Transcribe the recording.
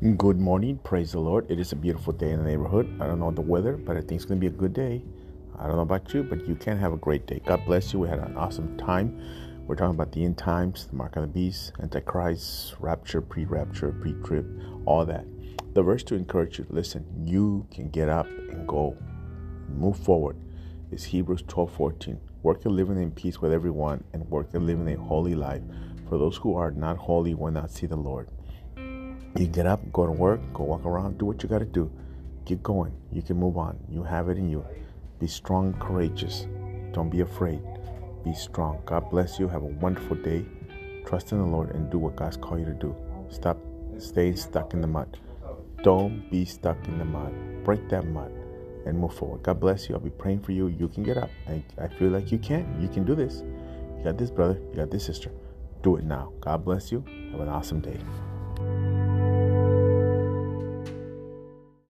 Good morning. Praise the Lord. It is a beautiful day in the neighborhood. I don't know the weather, but I think it's going to be a good day. I don't know about you, but you can have a great day. God bless you. We had an awesome time. We're talking about the end times, the mark of the beast, antichrist, rapture, pre rapture, pre trib, all that. The verse to encourage you listen, you can get up and go, move forward is Hebrews 12 14. Work at living in peace with everyone and work at living a holy life. For those who are not holy will not see the Lord. You get up, go to work, go walk around, do what you got to do. Keep going. You can move on. You have it in you. Be strong, courageous. Don't be afraid. Be strong. God bless you. Have a wonderful day. Trust in the Lord and do what God's called you to do. Stop staying stuck in the mud. Don't be stuck in the mud. Break that mud and move forward. God bless you. I'll be praying for you. You can get up. I, I feel like you can. You can do this. You got this, brother. You got this, sister. Do it now. God bless you. Have an awesome day.